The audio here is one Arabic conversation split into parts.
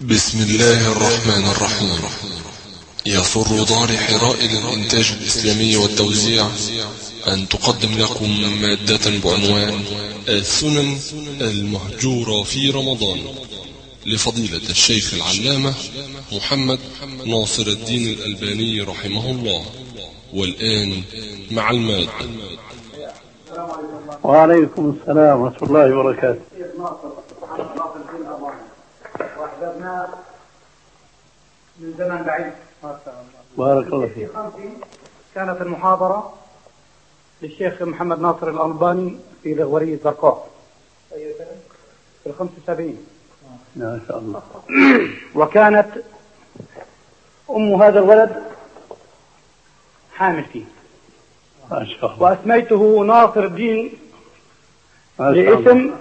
بسم الله الرحمن الرحيم. يسر دار حراء للإنتاج الإسلامي والتوزيع أن تقدم لكم مادة بعنوان السنن المهجورة في رمضان لفضيلة الشيخ العلامة محمد ناصر الدين الألباني رحمه الله. والآن مع المادة. وعليكم السلام ورحمة الله وبركاته. من زمن بعيد. بارك الله في فيك خمسين كانت المحاضرة للشيخ محمد ناصر الألباني في الغورية الزرقاء. في الخمس وسبعين ما شاء الله. وكانت أم هذا الولد حامل فيه ما شاء الله. وأسميته ناصر الدين ما شاء الله. لاسم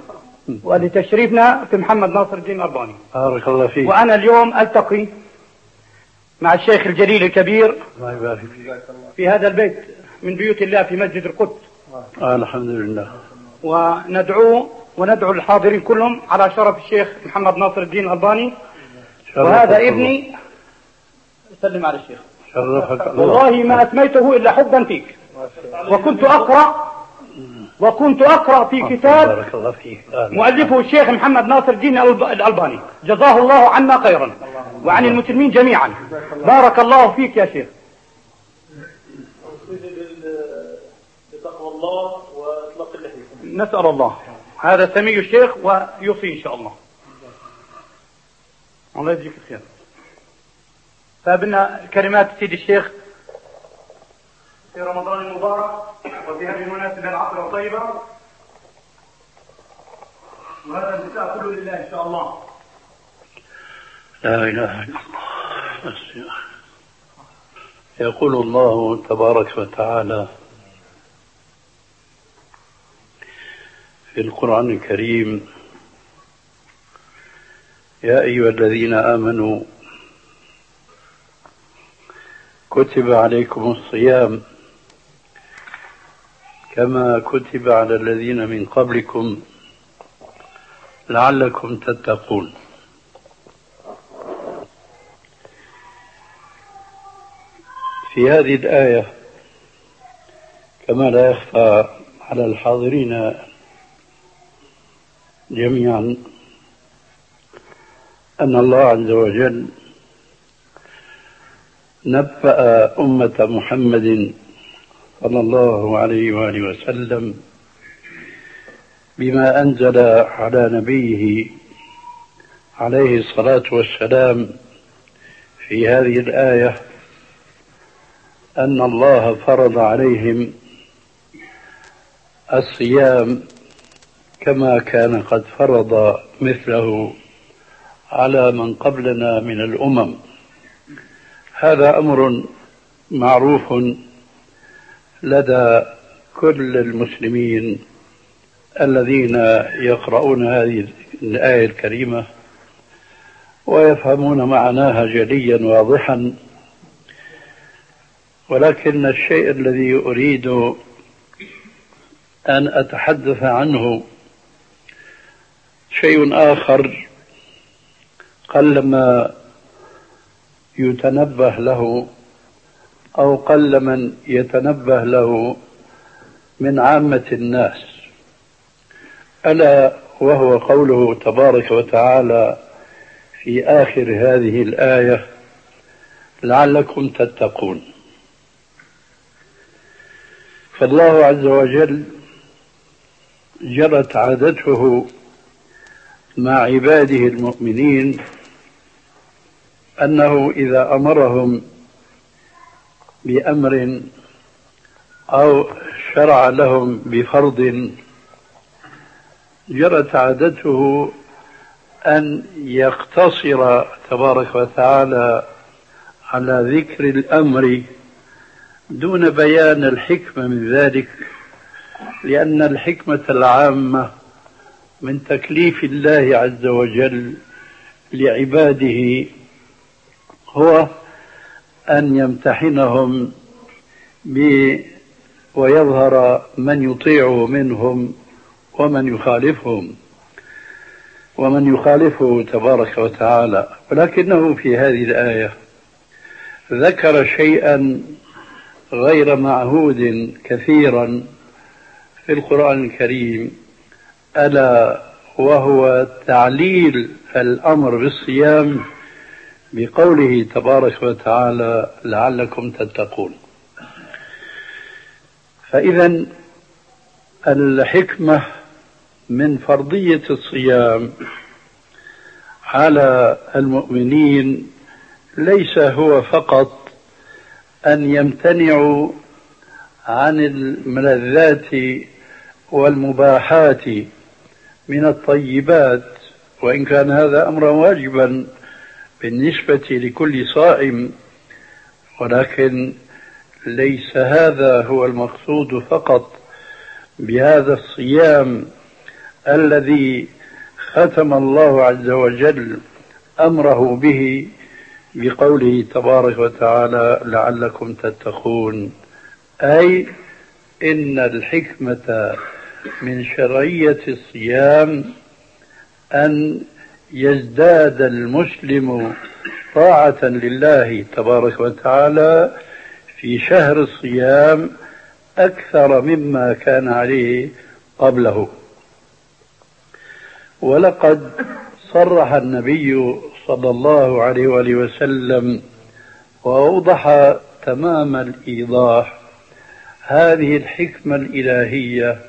ولتشريفنا في محمد ناصر الدين الألباني. بارك الله فيك. وأنا اليوم ألتقي مع الشيخ الجليل الكبير الله يبارك فيك. في هذا البيت من بيوت الله في مسجد القدس. آه الحمد لله. وندعوه وندعو الحاضرين كلهم على شرف الشيخ محمد ناصر الدين الألباني. وهذا الله. ابني سلم على الشيخ. شرفك الله. والله ما أسميته إلا حبا فيك. وكنت أقرأ وكنت أقرأ في كتاب بارك الله فيك. مؤلفه الشيخ محمد ناصر الدين الألب- الألباني. جزاه الله عنا خيرا. وعن المسلمين جميعا. بارك الله فيك يا شيخ. بتقوى الله وإطلاق اللحيه نسأل الله. هذا سمي الشيخ ويوصي إن شاء الله. الله يجزيك الخير. فبنا كلمات سيد الشيخ في رمضان المبارك. وفي هذه المناسبة العطرة الطيبة. وهذا النساء كله لله إن شاء الله. لا إله إلا الله. يقول الله تبارك وتعالى في القرآن الكريم يا أيها الذين آمنوا كتب عليكم الصيام كما كتب على الذين من قبلكم لعلكم تتقون. في هذه الآية كما لا يخفى على الحاضرين جميعا أن الله عز وجل نبأ أمة محمد صلى الله عليه وآله وسلم بما أنزل على نبيه عليه الصلاة والسلام في هذه الآية أن الله فرض عليهم الصيام كما كان قد فرض مثله على من قبلنا من الأمم. هذا أمر معروف لدى كل المسلمين الذين يقرؤون هذه الآية الكريمة ويفهمون معناها جليا واضحا. ولكن الشيء الذي أريد أن أتحدث عنه شيء آخر. قلما يتنبه له أو قل من يتنبه له من عامة الناس. ألا وهو قوله تبارك وتعالى في آخر هذه الآية لعلكم تتقون. فالله عز وجل جرت عادته مع عباده المؤمنين أنه إذا أمرهم بأمر أو شرع لهم بفرض جرت عادته أن يقتصر تبارك وتعالى على ذكر الأمر دون بيان الحكمة من ذلك لأن الحكمة العامة من تكليف الله عز وجل لعباده هو أن يمتحنهم ب ويظهر من يطيعه منهم ومن يخالفهم ومن يخالفه تبارك وتعالى. ولكنه في هذه الآية ذكر شيئا غير معهود كثيرا في القرآن الكريم ألا وهو تعليل الأمر بالصيام بقوله تبارك وتعالى لعلكم تتقون. فإذا الحكمة من فرضية الصيام على المؤمنين ليس هو فقط أن يمتنعوا عن الملذات والمباحات من الطيبات وإن كان هذا أمرا واجبا بالنسبة لكل صائم ولكن ليس هذا هو المقصود فقط بهذا الصيام الذي ختم الله عز وجل أمره به بقوله تبارك وتعالى لعلكم تتقون. أي إن الحكمة من شرعية الصيام أن يزداد المسلم طاعة لله تبارك وتعالى في شهر الصيام أكثر مما كان عليه قبله. ولقد صرح النبي صلى الله عليه وآله وسلم وأوضح تمام الإيضاح. هذه الحكمة الإلهية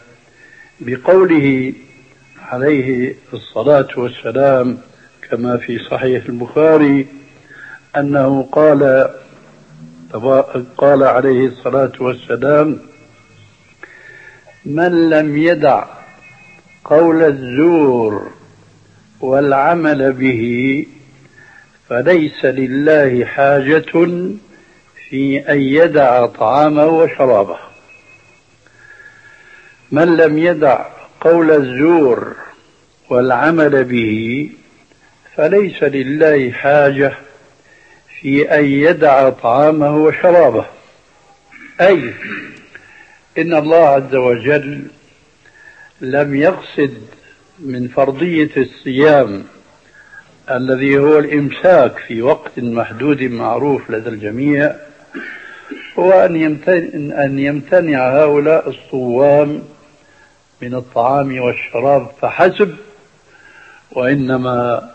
بقوله عليه الصلاة والسلام كما في صحيح البخاري أنه قال قال عليه الصلاة والسلام من لم يدع قول الزور والعمل به فليس لله حاجة في أن يدع طعامه وشرابه. من لم يدع قول الزور والعمل به فليس لله حاجة في أن يدع طعامه وشرابه. أي إن الله عز وجل لم يقصد من فرضية الصيام الذي هو الإمساك في وقت محدود معروف لدى الجميع هو أن يمتنع, هؤلاء الصوام من الطعام والشراب فحسب وإنما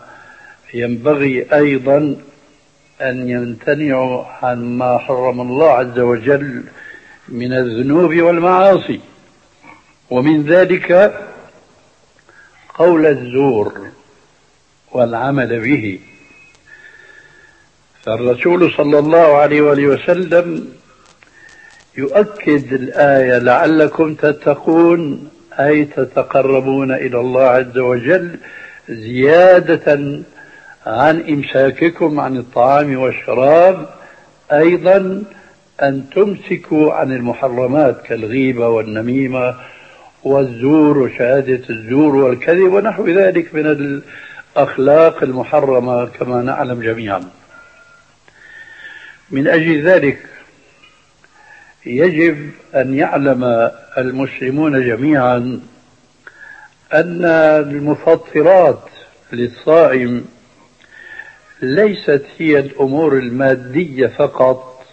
ينبغي أيضا أن يمتنعوا عن ما حرم الله عز وجل من الذنوب والمعاصي. ومن ذلك قول الزور والعمل به. فالرسول صلى الله عليه وآله وسلم يؤكد الآية لعلكم تتقون. أي تتقربون إلى الله عز وجل زيادة عن إمساككم عن الطعام والشراب أيضا أن تمسكوا عن المحرمات كالغيبة والنميمة والزور وشهادة الزور والكذب ونحو ذلك من الأخلاق المحرمة كما نعلم جميعا. من أجل ذلك يجب أن يعلم المسلمون جميعا أن المفطرات للصائم ليست هي الأمور المادية فقط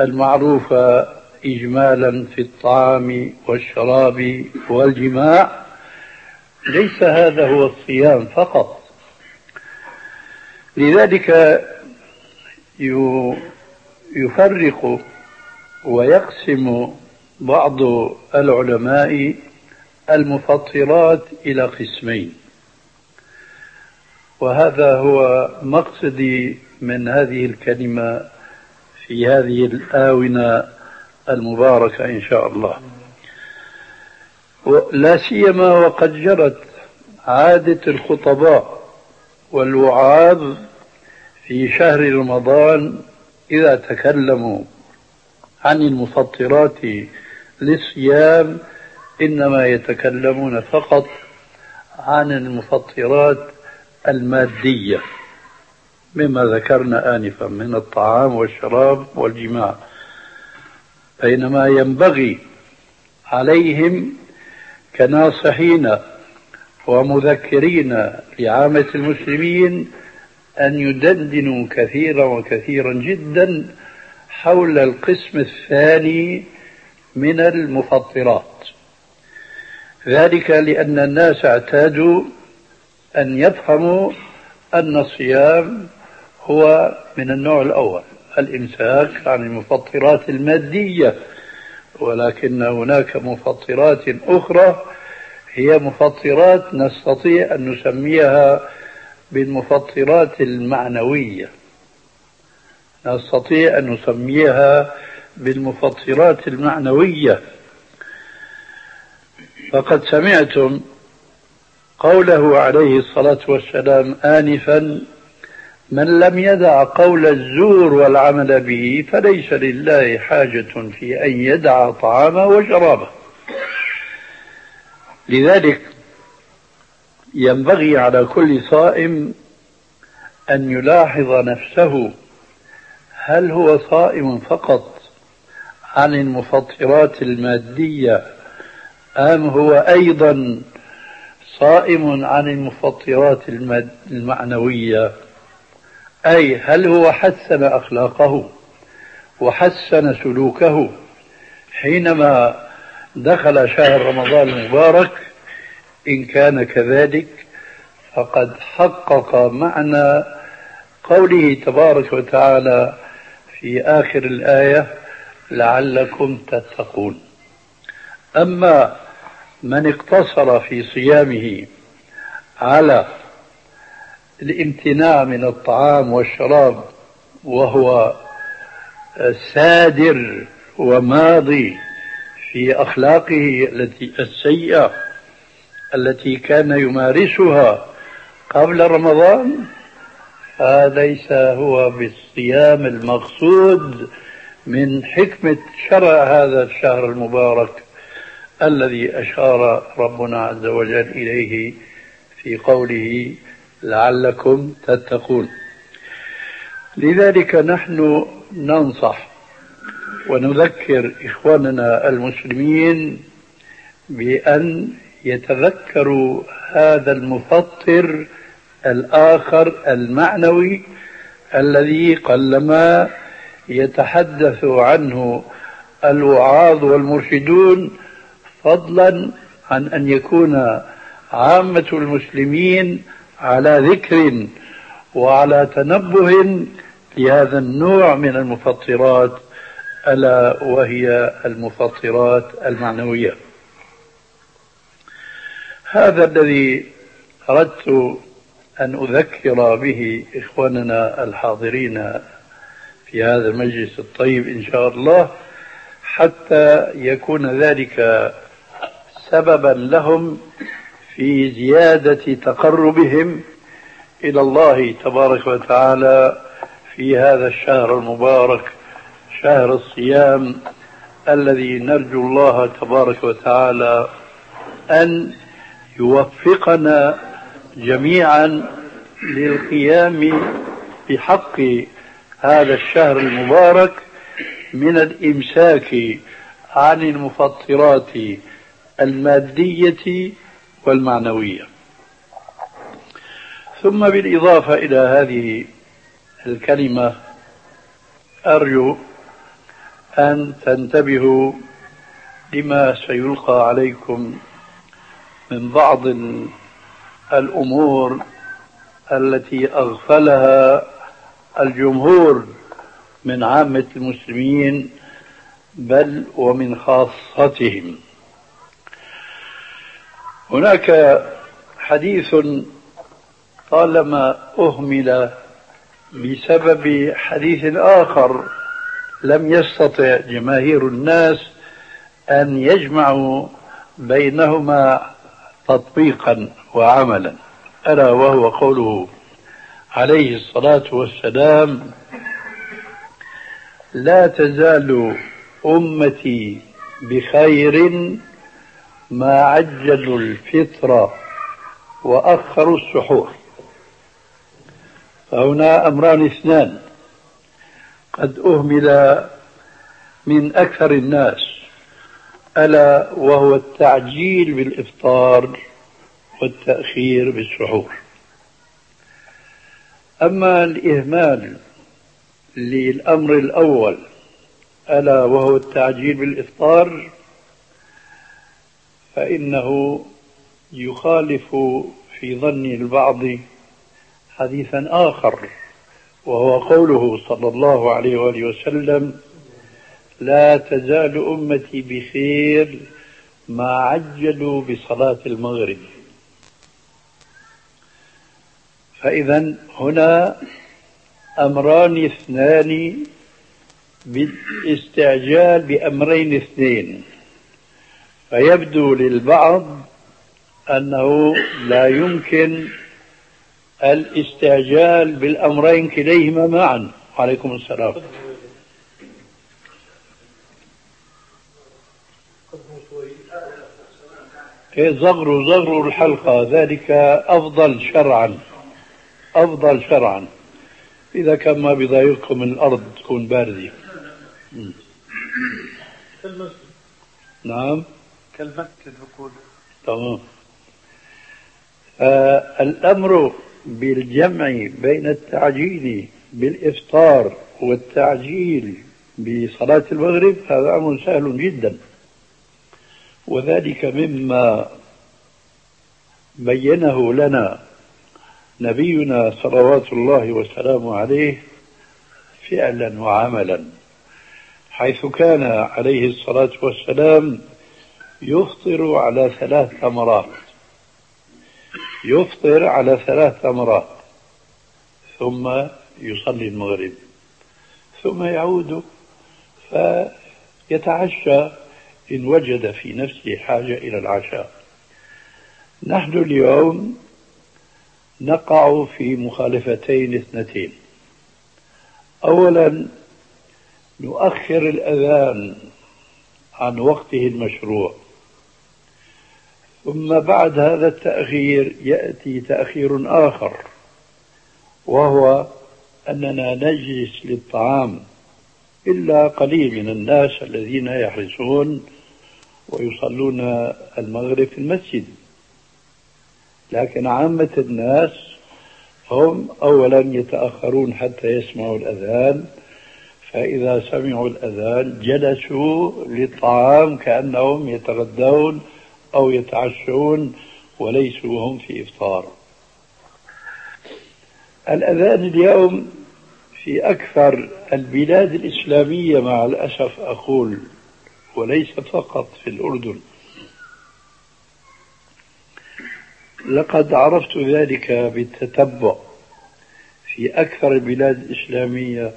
المعروفة إجمالا في الطعام والشراب والجماع ليس هذا هو الصيام فقط. لذلك يفرق ويقسم بعض العلماء المفطرات إلى قسمين. وهذا هو مقصدي من هذه الكلمة في هذه الآونة المباركة إن شاء الله. لا سيما وقد جرت عادة الخطباء والوعاظ في شهر رمضان إذا تكلموا عن المفطرات للصيام إنما يتكلمون فقط عن المفطرات المادية مما ذكرنا آنفا من الطعام والشراب والجماع. بينما ينبغي عليهم كناصحين ومذكرين لعامة المسلمين أن يدندنوا كثيرا وكثيرا جدا حول القسم الثاني من المفطرات ذلك لأن الناس اعتادوا أن يفهموا أن الصيام هو من النوع الأول الإمساك عن المفطرات المادية ولكن هناك مفطرات أخرى هي مفطرات نستطيع أن نسميها بالمفطرات المعنوية. نستطيع أن نسميها بالمفطرات المعنوية. فقد سمعتم قوله عليه الصلاة والسلام آنفا من لم يدع قول الزور والعمل به فليس لله حاجة في أن يدع طعامه وشرابه. لذلك ينبغي على كل صائم أن يلاحظ نفسه هل هو صائم فقط عن المفطرات المادية أم هو أيضا صائم عن المفطرات المعنوية؟ أي هل هو حسن أخلاقه وحسن سلوكه حينما دخل شهر رمضان المبارك؟ إن كان كذلك فقد حقق معنى قوله تبارك وتعالى في آخر الآية لعلكم تتقون. أما من اقتصر في صيامه على الامتناع من الطعام والشراب وهو سادر وماضي في أخلاقه التي السيئة التي كان يمارسها قبل رمضان فليس هو بالصيام المقصود من حكمة شرع هذا الشهر المبارك الذي أشار ربنا عز وجل إليه في قوله لعلكم تتقون. لذلك نحن ننصح ونذكر إخواننا المسلمين بأن يتذكروا هذا المفطر الآخر المعنوي الذي قلما يتحدث عنه الوعاظ والمرشدون فضلا عن أن يكون عامة المسلمين على ذكر وعلى تنبه لهذا النوع من المفطرات ألا وهي المفطرات المعنوية. هذا الذي أردت أن أذكر به إخواننا الحاضرين في هذا المجلس الطيب إن شاء الله حتى يكون ذلك سببا لهم في زيادة تقربهم إلى الله تبارك وتعالى في هذا الشهر المبارك شهر الصيام الذي نرجو الله تبارك وتعالى أن يوفقنا جميعا للقيام بحق هذا الشهر المبارك من الإمساك عن المفطرات المادية والمعنوية. ثم بالإضافة إلى هذه الكلمة أرجو أن تنتبهوا لما سيلقى عليكم من بعض الأمور التي أغفلها الجمهور من عامة المسلمين بل ومن خاصتهم. هناك حديث طالما أهمل بسبب حديث آخر لم يستطع جماهير الناس أن يجمعوا بينهما تطبيقا. وعملا. ألا وهو قوله عليه الصلاة والسلام لا تزال أمتي بخير ما عجلوا الفطر وأخروا السحور. فهنا أمران اثنان. قد أهمل من أكثر الناس. ألا وهو التعجيل بالإفطار. والتأخير بالسحور أما الإهمال للأمر الأول ألا وهو التعجيل بالإفطار فإنه يخالف في ظن البعض حديثا آخر وهو قوله صلى الله عليه وآله وسلم لا تزال أمتي بخير ما عجلوا بصلاة المغرب. فإذا هنا أمران اثنان بالاستعجال بأمرين اثنين. فيبدو للبعض أنه لا يمكن الاستعجال بالأمرين كليهما معا. عليكم السلام. إيه صغروا صغروا الحلقة. ذلك أفضل شرعا. أفضل شرعا. إذا كان ما بضايقكم الأرض تكون باردة. نعم. كالمسجد بقول. تمام. الأمر بالجمع بين التعجيل بالإفطار والتعجيل بصلاة المغرب هذا أمر سهل جدا. وذلك مما بينه لنا نبينا صلوات الله وسلامه عليه فعلا وعملا حيث كان عليه الصلاة والسلام يفطر على ثلاث ثمرات يفطر على ثلاث ثمرات ثم يصلي المغرب ثم يعود فيتعشى إن وجد في نفسه حاجة إلى العشاء. نحن اليوم نقع في مخالفتين اثنتين. أولا نؤخر الأذان عن وقته المشروع. ثم بعد هذا التأخير يأتي تأخير آخر وهو أننا نجلس للطعام إلا قليل من الناس الذين يحرصون ويصلون المغرب في المسجد. لكن عامة الناس هم أولا يتأخرون حتى يسمعوا الأذان فإذا سمعوا الأذان جلسوا للطعام كأنهم يتغدون أو يتعشون وليسوا هم في إفطار. الأذان اليوم في أكثر البلاد الإسلامية مع الأسف أقول وليس فقط في الأردن. لقد عرفت ذلك بالتتبع في أكثر البلاد الإسلامية.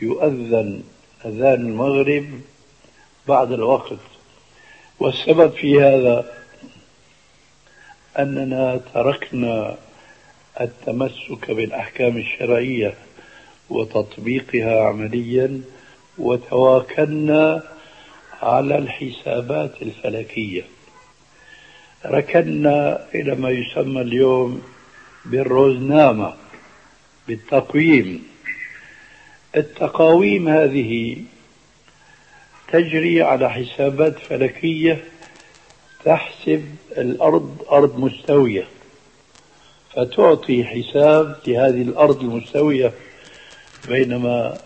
يؤذن أذان المغرب بعد الوقت. والسبب في هذا أننا تركنا التمسك بالأحكام الشرعية وتطبيقها عمليا وتواكلنا على الحسابات الفلكية. ركنا إلى ما يسمى اليوم بالروزنامة بالتقويم. التقاويم هذه تجري على حسابات فلكية تحسب الأرض أرض مستوية فتعطي حساب لهذه الأرض المستوية بينما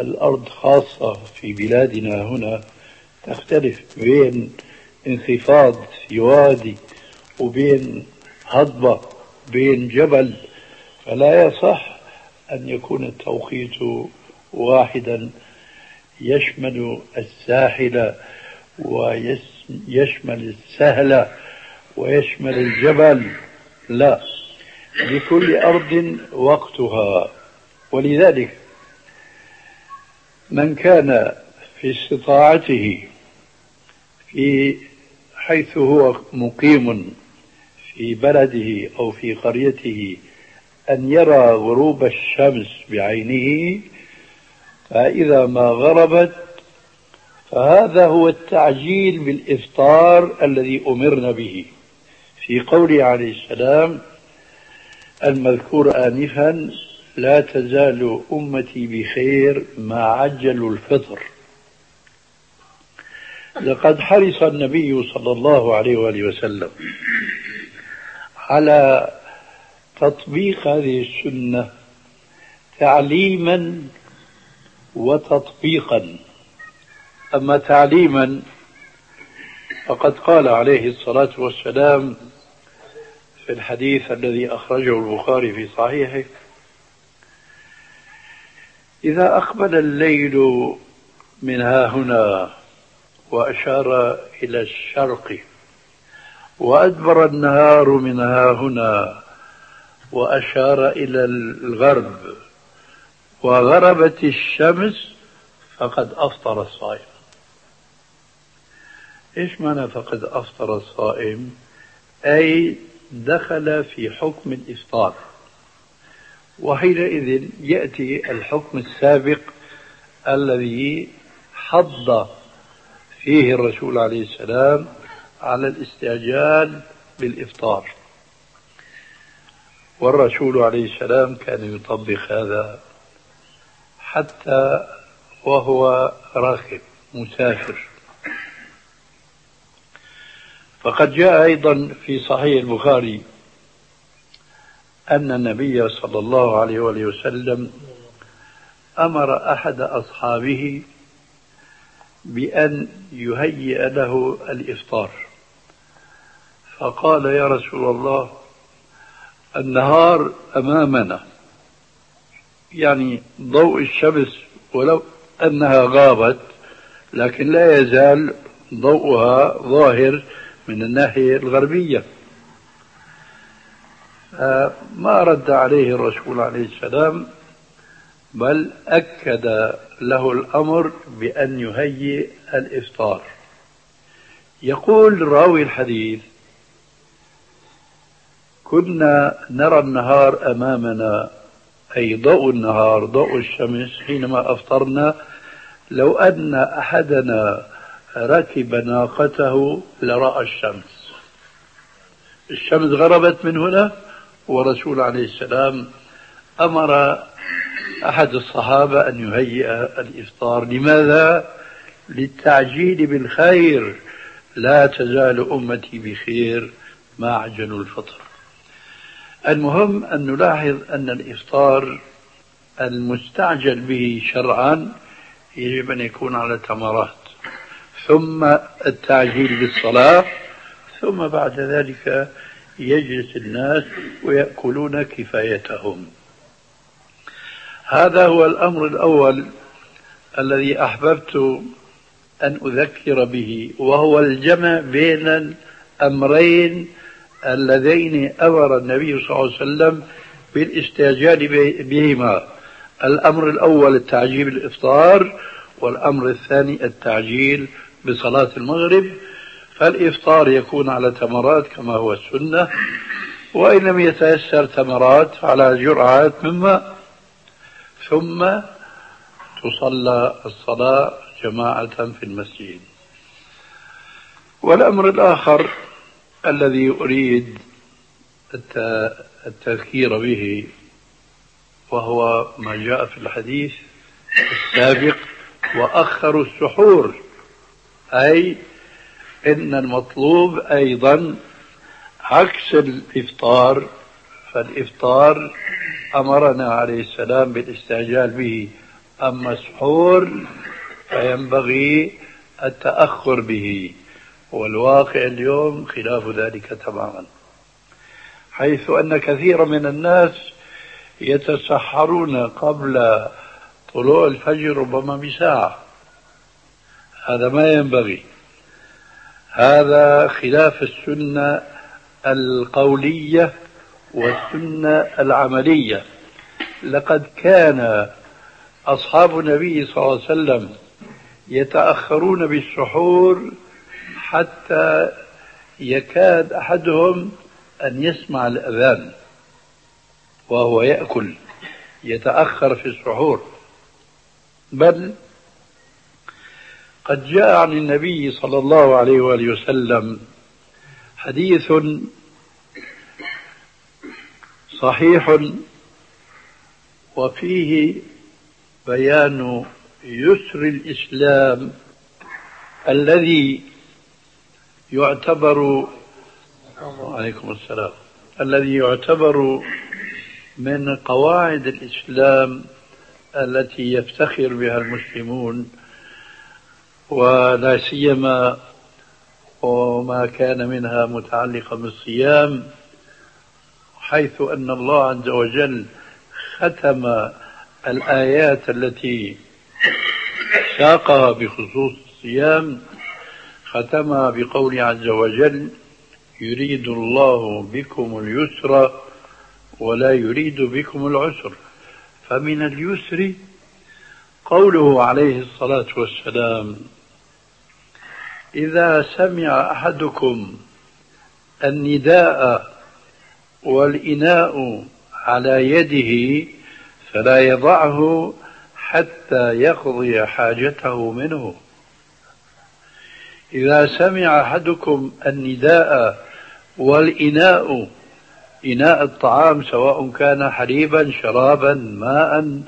الأرض خاصة في بلادنا هنا تختلف بين انخفاض في وادي وبين هضبة بين جبل فلا يصح أن يكون التوقيت واحدا. يشمل الساحل ويشمل السهل ويشمل الجبل. لا لكل أرض وقتها. ولذلك من كان في استطاعته في حيث هو مقيم في بلده أو في قريته أن يرى غروب الشمس بعينه فإذا ما غربت فهذا هو التعجيل بالإفطار الذي أمرنا به. في قوله عليه السلام المذكور آنفا لا تزال أمتي بخير ما عجلوا الفطر. لقد حرص النبي صلى الله عليه وآله وسلم على تطبيق هذه السنة تعليما وتطبيقا. أما تعليما فقد قال عليه الصلاة والسلام في الحديث الذي أخرجه البخاري في صحيحه إذا أقبل الليل من ها هنا وأشار إلى الشرق. وأدبر النهار من ها هنا وأشار إلى الغرب. وغربت الشمس فقد أفطر الصائم. إيش معنى فقد أفطر الصائم؟ أي دخل في حكم الإفطار. وحينئذ يأتي الحكم السابق الذي حض فيه الرسول عليه السلام على الاستعجال بالإفطار. والرسول عليه السلام كان يطبق هذا حتى وهو راكب مسافر. فقد جاء أيضا في صحيح البخاري أن النبي صلى الله عليه وآله وسلم أمر أحد أصحابه بأن يهيئ له الإفطار. فقال يا رسول الله النهار أمامنا. يعني ضوء الشمس ولو أنها غابت لكن لا يزال ضوءها ظاهر من الناحية الغربية. ما رد عليه الرسول عليه السلام بل أكد له الأمر بأن يهيئ الإفطار. يقول راوي الحديث كنا نرى النهار أمامنا أي ضوء النهار ضوء الشمس حينما أفطرنا لو أن أحدنا ركب ناقته لرأى الشمس. الشمس غربت من هنا ورسول عليه السلام أمر أحد الصحابة أن يهيئ الإفطار. لماذا؟ للتعجيل بالخير. لا تزال أمتي بخير ما عجلوا الفطر. المهم أن نلاحظ أن الإفطار المستعجل به شرعا يجب أن يكون على تمرات ثم التعجيل بالصلاة. ثم بعد ذلك يجلس الناس ويأكلون كفايتهم. هذا هو الأمر الأول الذي أحببت أن أذكر به وهو الجمع بين الأمرين اللذين أمر النبي صلى الله عليه وسلم بالاستعجال بهما. الأمر الأول التعجيل بالإفطار والأمر الثاني التعجيل بصلاة المغرب. فالإفطار يكون على تمرات كما هو السنة وإن لم يتيسر تمرات على جرعات من ماء ثم تصلى الصلاة جماعة في المسجد. والأمر الآخر الذي أريد التذكير به وهو ما جاء في الحديث السابق وأخروا السحور أي إن المطلوب أيضا عكس الإفطار فالإفطار أمرنا عليه السلام بالاستعجال به. أما السحور فينبغي التأخر به. والواقع اليوم خلاف ذلك تماما. حيث أن كثيرا من الناس يتسحرون قبل طلوع الفجر ربما بساعة. هذا ما ينبغي. هذا خلاف السنة القولية والسنة العملية. لقد كان أصحاب النبي صلى الله عليه وسلم يتأخرون بالسحور حتى يكاد أحدهم أن يسمع الأذان وهو يأكل يتأخر في السحور. بل قد جاء عن النبي صلى الله عليه وآله وسلم حديث صحيح وفيه بيان يسر الإسلام الذي يعتبر عليكم السلام الذي يعتبر من قواعد الإسلام التي يفتخر بها المسلمون ولا سيما وما كان منها متعلقا بالصيام. حيث أن الله عز وجل ختم الآيات التي ساقها بخصوص الصيام ختمها بقوله عز وجل يريد الله بكم اليسر ولا يريد بكم العسر. فمن اليسر قوله عليه الصلاة والسلام إذا سمع أحدكم النداء والإناء على يده فلا يضعه حتى يقضي حاجته منه. إذا سمع أحدكم النداء والإناء إناء الطعام سواء كان حليبا شرابا ماء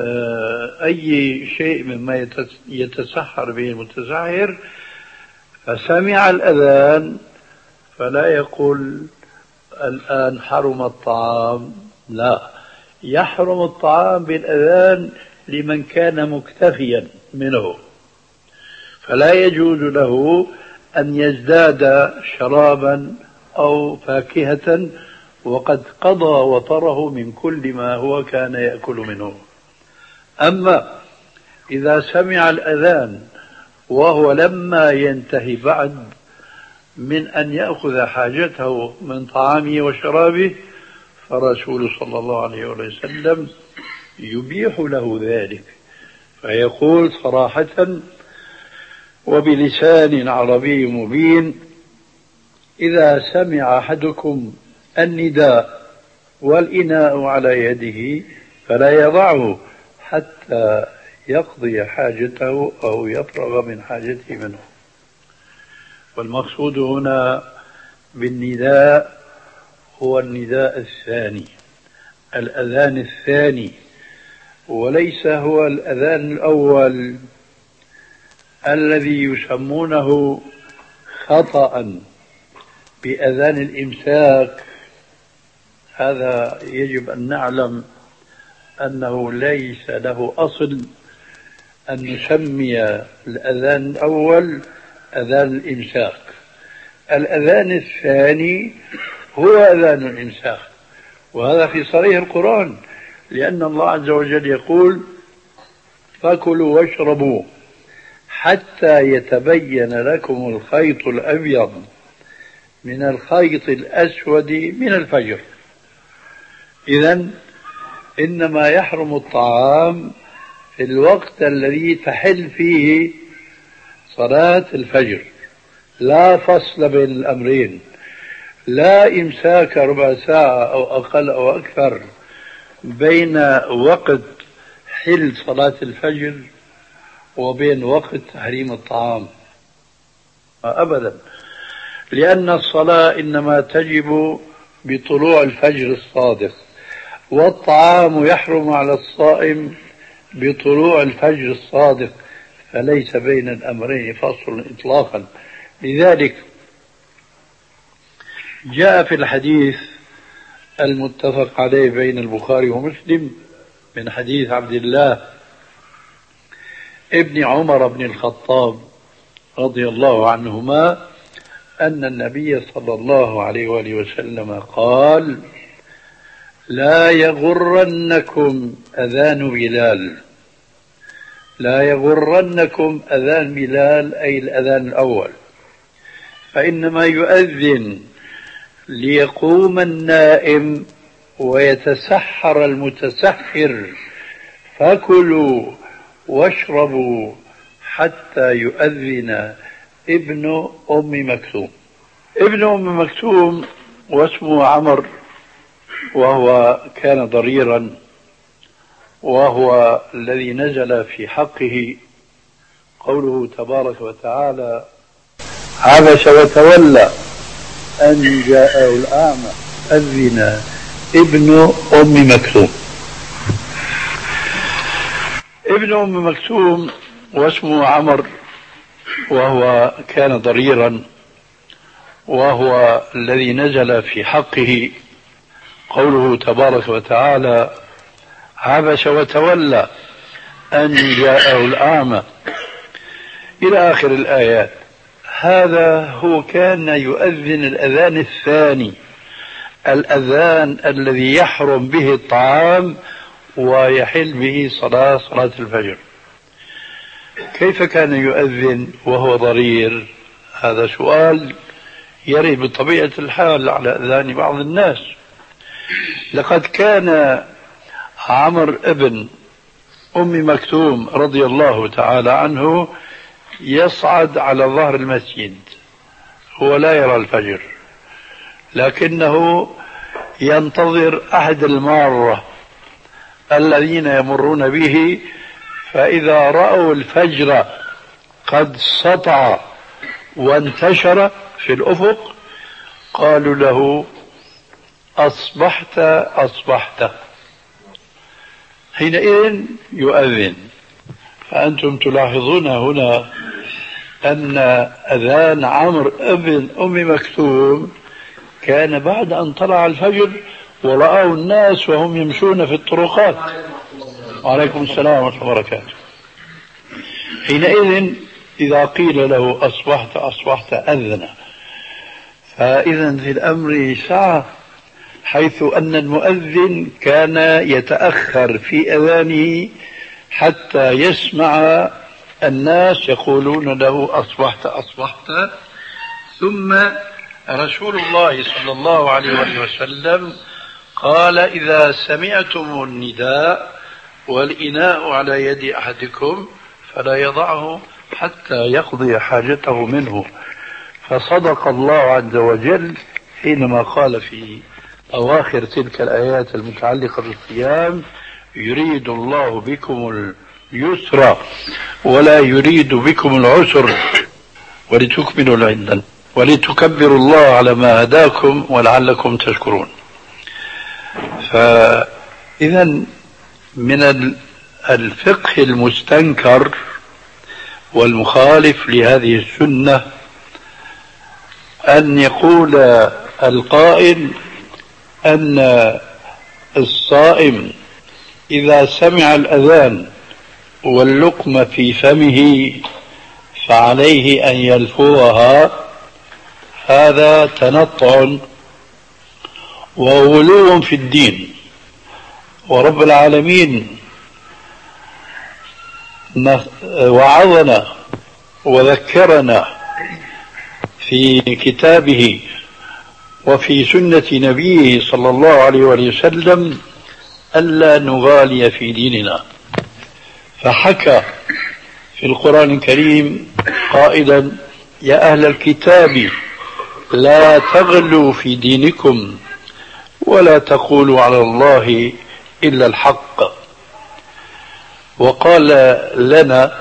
آه، أي شيء مما يتسحر به المتسحر فسمع الأذان فلا يقول الآن حرم الطعام. لا. يحرم الطعام بالأذان لمن كان مكتفيا منه. فلا يجوز له أن يزداد شرابا أو فاكهة وقد قضى وطره من كل ما هو كان يأكل منه. أما إذا سمع الأذان وهو لما ينتهي بعد من أن يأخذ حاجته من طعامه وشرابه فرسول صلى الله عليه وسلم يبيح له ذلك فيقول صراحة وبلسان عربي مبين إذا سمع أحدكم النداء والإناء على يده فلا يضعه حتى يقضي حاجته أو يفرغ من حاجته منه. والمقصود هنا بالنداء هو النداء الثاني. الأذان الثاني وليس هو الأذان الأول. الذي يسمونه خطأ بأذان الإمساك. هذا يجب أن نعلم أنه ليس له أصل أن نسمي الأذان الأول أذان الإمساك. الأذان الثاني هو أذان الإمساك. وهذا في صريح القرآن لأن الله عز وجل يقول فكلوا واشربوا حتى يتبين لكم الخيط الأبيض من الخيط الأسود من الفجر. إذا إنما يحرم الطعام في الوقت الذي تحل فيه صلاة الفجر. لا فصل بين الأمرين لا إمساك ربع ساعة أو أقل أو أكثر بين وقت حل صلاة الفجر وبين وقت تحريم الطعام. أبدا. لأن الصلاة إنما تجب بطلوع الفجر الصادق والطعام يحرم على الصائم بطلوع الفجر الصادق. فليس بين الأمرين فصل إطلاقا. لذلك جاء في الحديث المتفق عليه بين البخاري ومسلم من حديث عبد الله ابن عمر بن الخطاب رضي الله عنهما أن النبي صلى الله عليه وآله وسلم قال لا يغرنكم أذان بلال. لا يغرنكم أذان بلال أي الأذان الأول. فإنما يؤذن ليقوم النائم ويتسحر المتسحر. فكلوا واشربوا حتى يؤذن ابن أم مكتوم. ابن أم مكتوم واسمه عمر وهو كان ضريرا وهو الذي نزل في حقه قوله تبارك وتعالى عبس وتولى أن جاءه الأعمى أذن ابن أم مكتوم. ابن أم مكتوم واسمه عمر وهو كان ضريرا وهو الذي نزل في حقه قوله تبارك وتعالى عبس وتولى أن جاءه الأعمى إلى آخر الآيات. هذا هو كان يؤذن الأذان الثاني. الأذان الذي يحرم به الطعام ويحل به صلاة صلاة الفجر. كيف كان يؤذن وهو ضرير؟ هذا سؤال يري بطبيعة الحال على أذان بعض الناس. لقد كان عمر ابن أم مكتوم رضي الله تعالى عنه يصعد على ظهر المسجد هو لا يرى الفجر لكنه ينتظر أحد المارة الذين يمرون به فإذا رأوا الفجر قد سطع وانتشر في الأفق قالوا له أصبحت أصبحت. حينئذ يؤذن. فأنتم تلاحظون هنا أن أذان عمرو ابن أم مكتوم كان بعد أن طلع الفجر ورأوا الناس وهم يمشون في الطرقات. وعليكم السلام ورحمة الله وبركاته. حينئذ إذا قيل له أصبحت أصبحت أذن. فإذا في الأمر سعة حيث أن المؤذن كان يتأخر في أذانه حتى يسمع الناس يقولون له أصبحت أصبحت. ثم رسول الله صلى الله عليه وسلم قال إذا سمعتم النداء والإناء على يد أحدكم فلا يضعه حتى يقضي حاجته منه. فصدق الله عز وجل حينما قال في أواخر تلك الآيات المتعلقة بالصيام يريد الله بكم اليسر ولا يريد بكم العسر ولتكملوا العدة ولتكبروا الله على ما هداكم ولعلكم تشكرون. فإذا من الفقه المستنكر والمخالف لهذه السنة أن يقول القائل أن الصائم إذا سمع الأذان واللقمة في فمه فعليه أن يلفظها هذا تنطع وغلو في الدين. ورب العالمين وعظنا وذكرنا في كتابه وفي سنة نبيه صلى الله عليه وسلم ألا نغالي في ديننا. فحكى في القرآن الكريم قائلا يا أهل الكتاب لا تغلوا في دينكم ولا تقولوا على الله إلا الحق. وقال لنا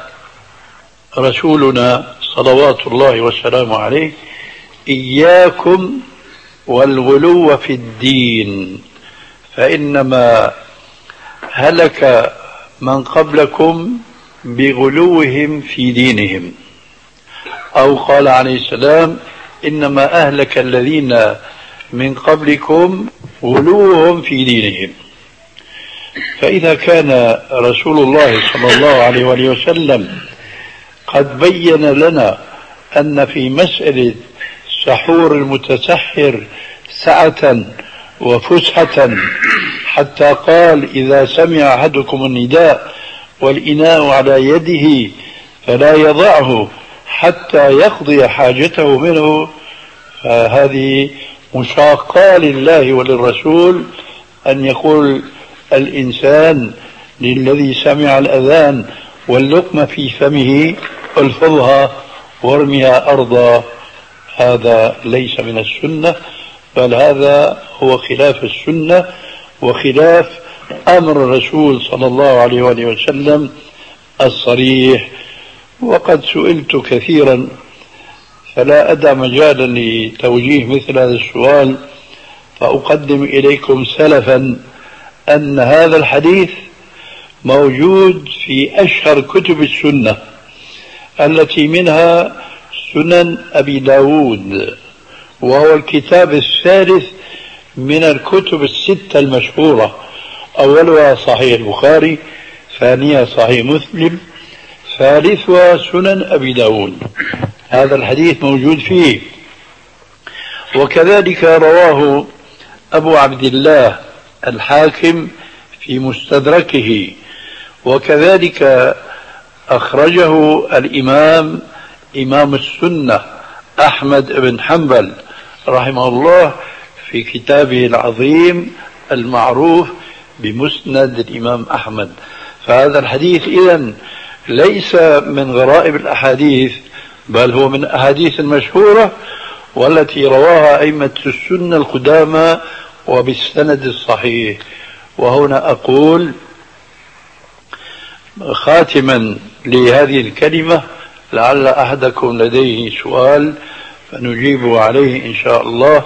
رسولنا صلوات الله والسلام عليه إياكم والغلو في الدين فإنما هلك من قبلكم بغلوهم في دينهم. أو قال عليه السلام إنما أهلك الذين من قبلكم غلوهم في دينهم. فإذا كان رسول الله صلى الله عليه وسلم قد بين لنا أن في مسألة سحور المتسحر سعة وفسحة حتى قال إذا سمع أحدكم النداء والإناء على يده فلا يضعه حتى يقضي حاجته منه. فهذه مشاقة لله وللرسول أن يقول الإنسان للذي سمع الأذان واللقمة في فمه الفظها وارمها أرضا. هذا ليس من السنة بل هذا هو خلاف السنة وخلاف أمر الرسول صلى الله عليه وآله وسلم الصريح. وقد سئلت كثيرا فلا أدع مجالا لتوجيه مثل هذا السؤال فأقدم إليكم سلفا أن هذا الحديث موجود في أشهر كتب السنة التي منها سنن أبي داود وهو الكتاب الثالث من الكتب الستة المشهورة. أولها صحيح البخاري ثانيها صحيح مسلم ثالثها سنن أبي داود. هذا الحديث موجود فيه. وكذلك رواه أبو عبد الله الحاكم في مستدركه. وكذلك أخرجه الإمام إمام السنة أحمد بن حنبل رحمه الله في كتابه العظيم المعروف بمسند الإمام أحمد. فهذا الحديث إذا ليس من غرائب الأحاديث بل هو من الأحاديث المشهورة والتي رواها أئمة السنة القدامى وبالسند الصحيح. وهنا أقول خاتما لهذه الكلمة لعل أحدكم لديه سؤال فنجيب عليه إن شاء الله.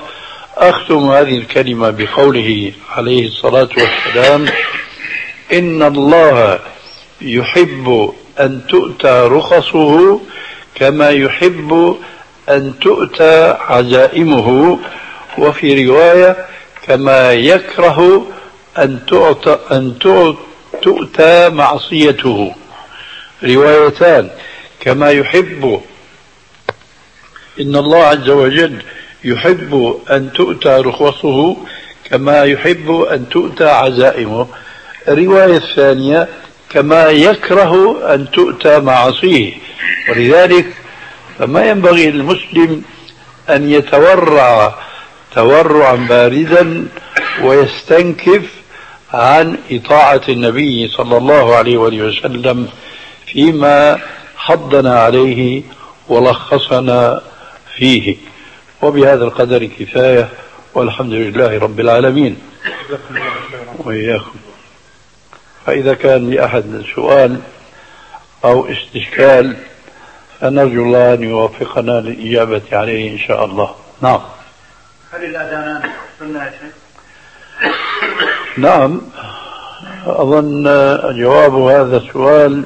أختم هذه الكلمة بقوله عليه الصلاة والسلام إن الله يحب أن تؤتى رخصه كما يحب أن تؤتى عزائمه وفي رواية كما يكره أن تؤتى, أن تؤتى معصيته. روايتان كما يحب. إن الله عز وجل يحب أن تؤتى رخصه كما يحب أن تؤتى عزائمه. الرواية الثانية كما يكره أن تؤتى معاصيه. ولذلك فما ينبغي للمسلم أن يتورع تورعا باردا ويستنكف عن إطاعة النبي صلى الله عليه وسلم فيما حضنا عليه ولخصنا فيه. وبهذا القدر كفاية والحمد لله رب العالمين. وإياكم. فإذا كان لأحد سؤال أو استشكال فنرجو الله أن يوفقنا للإجابة عليه إن شاء الله. نعم. هل الأذانان سنة يا شيخ؟ نعم. أظن جواب هذا السؤال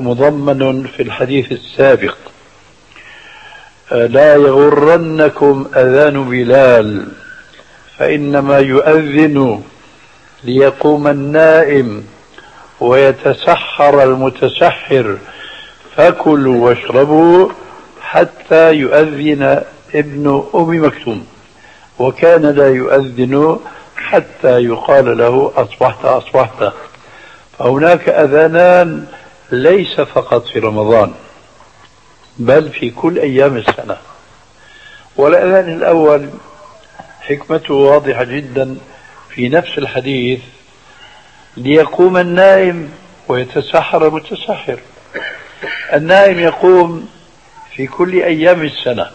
مضمن في الحديث السابق. آه، لا يغرنكم أذان بلال فإنما يؤذن ليقوم النائم ويتسحر المتسحر. فكلوا واشربوا حتى يؤذن ابن أم مكتوم. وكان لا يؤذن حتى يقال له أصبحت أصبحت. فهناك أذانان ليس فقط في رمضان بل في كل أيام السنة. والأذان الأول حكمته واضحة جدا في نفس الحديث ليقوم النائم ويتسحر المتسحر. النائم يقوم في كل أيام السنة.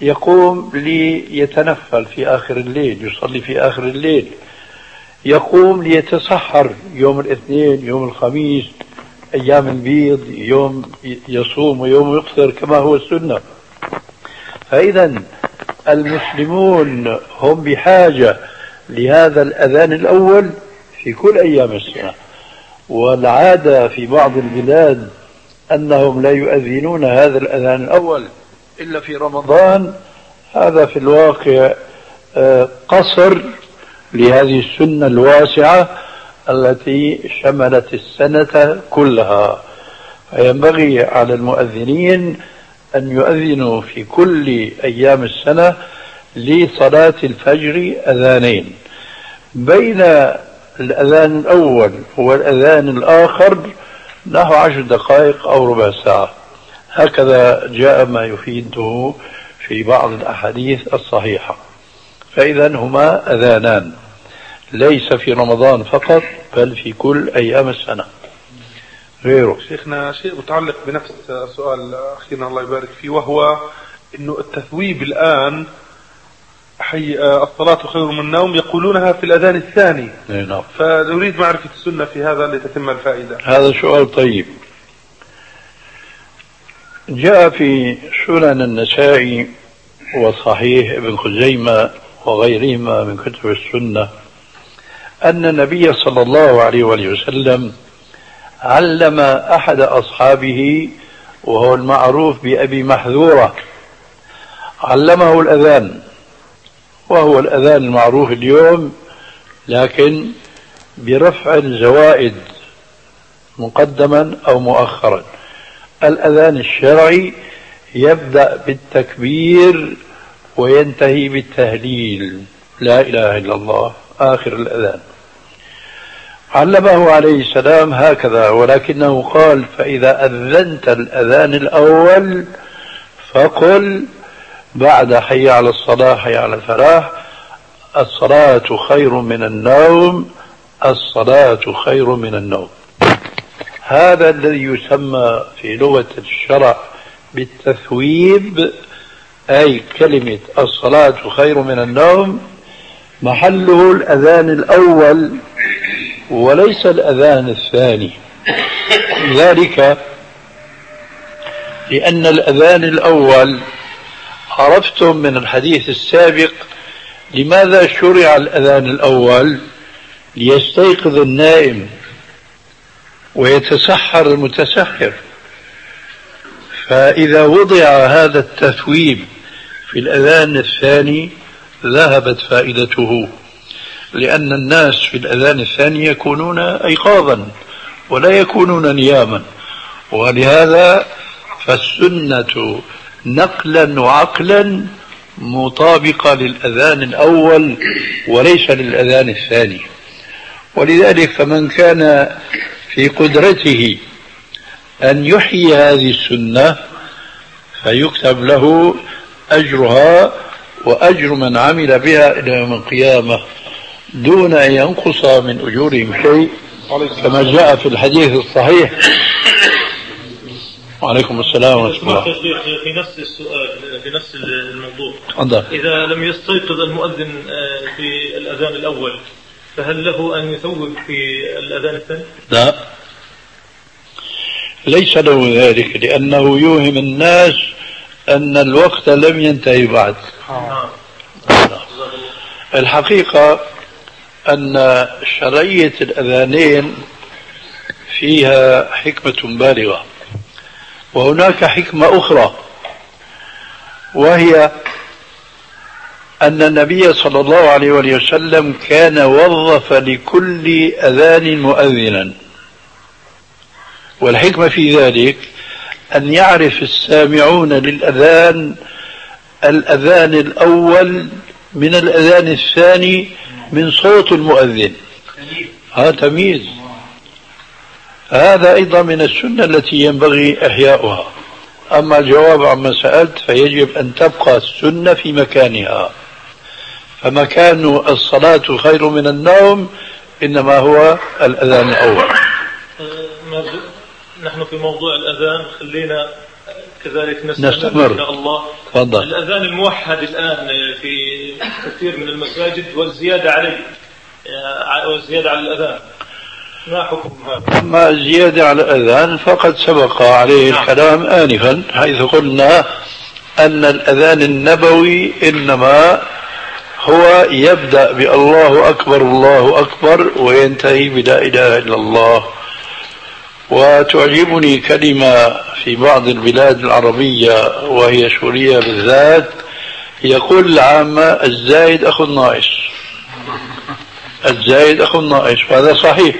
يقوم ليتنفل في آخر الليل يصلي في آخر الليل. يقوم ليتسحر يوم الاثنين يوم الخميس. أيام البيض يوم يصوم ويوم يفطر كما هو السنة. فإذا المسلمون هم بحاجة لهذا الأذان الأول في كل أيام السنة. والعادة في بعض البلاد أنهم لا يؤذنون هذا الأذان الأول إلا في رمضان. هذا في الواقع آه، قصر لهذه السنة الواسعة. التي شملت السنة كلها. فينبغي على المؤذنين أن يؤذنوا في كل أيام السنة لصلاة الفجر أذانين. بين الأذان الأول والأذان الآخر نحو عشر دقائق أو ربع ساعة. هكذا جاء ما يفيده في بعض الأحاديث الصحيحة. فإذا هما أذانان. ليس في رمضان فقط بل في كل أيام السنة. غيره. شيخنا شيء متعلق بنفس السؤال أخينا الله يبارك فيه وهو أنه التثويب الآن حي الصلاة خير من النوم يقولونها في الأذان الثاني. نعم. فنريد معرفة السنة في هذا لتتم الفائدة. هذا سؤال طيب. جاء في سنن النسائي وصحيح ابن خزيمة وغيرهما من كتب السنة أن النبي صلى الله عليه وآله وسلم علم أحد أصحابه وهو المعروف بأبي محذورة. علمه الأذان وهو الأذان المعروف اليوم لكن برفع الزوائد مقدما أو مؤخرا. الأذان الشرعي يبدأ بالتكبير وينتهي بالتهليل. لا إله إلا الله. آخر الأذان. علمه عليه السلام هكذا ولكنه قال فإذا أذنت الأذان الأول فقل بعد حي على الصلاة حي على الفلاح الصلاة خير من النوم الصلاة خير من النوم. هذا الذي يسمى في لغة الشرع بالتثويب أي كلمة الصلاة خير من النوم محله الأذان الأول. وليس الأذان الثاني. ذلك لأن الأذان الأول عرفتم من الحديث السابق لماذا شرع الأذان الأول؟ ليستيقظ النائم ويتسحر المتسحر. فإذا وضع هذا التثويب في الأذان الثاني ذهبت فائدته. لأن الناس في الأذان الثاني يكونون أيقاظا ولا يكونون نياما. ولهذا فالسنة نقلا وعقلا مطابقة للأذان الأول وليس للأذان الثاني. ولذلك فمن كان في قدرته أن يحيي هذه السنة فيكتب له أجرها وأجر من عمل بها إلى يوم القيامة. دون أن ينقص من أجورهم شيء كما جاء في الحديث الصحيح. وعليكم السلام ورحمة الله. في نفس السؤال في نفس الموضوع. تفضل. إذا لم يستيقظ المؤذن آه، في الأذان الأول فهل له أن يثوب في الأذان الثاني؟ لا. ليس له ذلك لأنه يوهم الناس أن الوقت لم ينتهي بعد. الحقيقة أن شرعية الأذانين فيها حكمة بالغة وهناك حكمة أخرى وهي أن النبي صلى الله عليه وسلم كان وظف لكل أذان مؤذنا. والحكمة في ذلك أن يعرف السامعون للأذان الأذان الأول من الأذان الثاني من صوت المؤذن. هذا تمييز. هذا أيضا من السنة التي ينبغي إحياؤها. أما الجواب عما سألت فيجب أن تبقى السنة في مكانها. فمكان الصلاة خير من النوم إنما هو الأذان الأول. نحن في موضوع الأذان خلينا كذلك نستمر. إن شاء الله. تفضل. الأذان الموحد الآن في كثير من المساجد والزيادة عليه. والزيادة على الأذان. ما حكم هذا؟ أما الزيادة على الأذان فقد سبق عليه نعم. الكلام آنفا حيث قلنا أن الأذان النبوي إنما هو يبدأ بألله أكبر الله أكبر وينتهي بلا إله إلا الله. وتعجبني كلمة في بعض البلاد العربية وهي سوريا بالذات يقول العامة الزايد أخو الناقص. الزايد أخو الناقص. وهذا صحيح.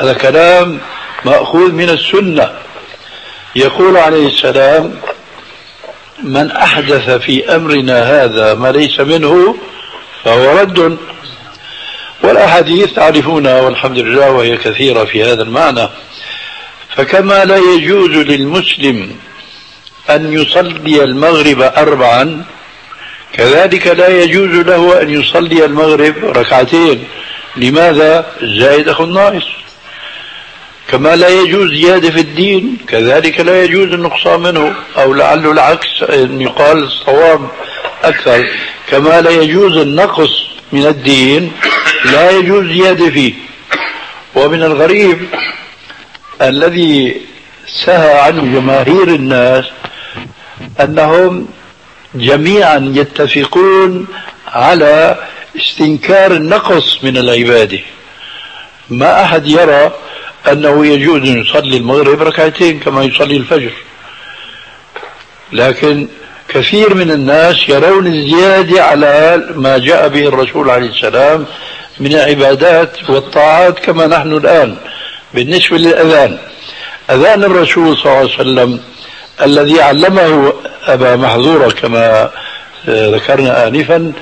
هذا كلام مأخوذ من السنة. يقول عليه السلام من أحدث في أمرنا هذا ما ليس منه فهو رد. والأحاديث تعرفونها والحمد لله وهي كثيرة في هذا المعنى. فكما لا يجوز للمسلم أن يصلي المغرب أربعا كذلك لا يجوز له أن يصلي المغرب ركعتين. لماذا؟ الزائد أخو الناقص. كما لا يجوز زيادة في الدين كذلك لا يجوز النقصان منه أو لعله العكس أن يقال الصواب أكثر. كما لا يجوز النقص من الدين لا يجوز زيادة فيه. ومن الغريب الذي سهى عنه جماهير الناس أنهم جميعا يتفقون على استنكار النقص من العبادة. ما أحد يرى أنه يجوز أن يصلي المغرب ركعتين كما يصلي الفجر. لكن كثير من الناس يرون الزيادة على ما جاء به الرسول عليه السلام من العبادات والطاعات كما نحن الآن. بالنسبة للأذان. أذان الرسول صلى الله عليه وسلم الذي علمه أبا محظورة كما ذكرنا آنفا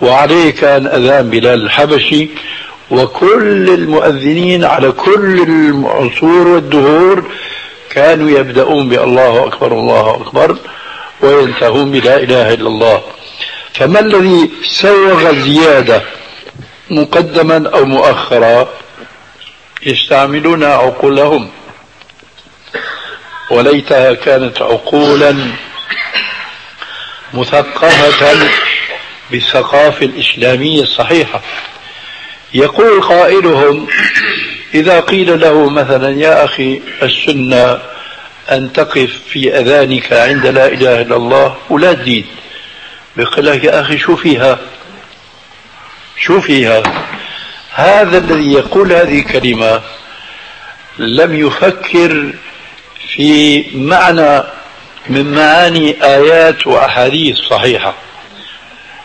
وعليه كان أذان بلال الحبشي وكل المؤذنين على كل العصور والدهور كانوا يبدأون بالله أكبر الله أكبر وينتهون بلا إله إلا الله. فما الذي سوغ الزيادة مقدما أو مؤخرا؟ يستعملون عقولهم. وليتها كانت عقولا مثقفة بالثقافة الإسلامية الصحيحة. يقول قائلهم إذا قيل له مثلا يا أخي السنة أن تقف في أذانك عند لا إله إلا الله ولا تزيد. بيقول لك يا أخي شو فيها؟ شو فيها؟ هذا الذي يقول هذه الكلمة لم يفكر في معنى من معاني آيات وأحاديث صحيحة.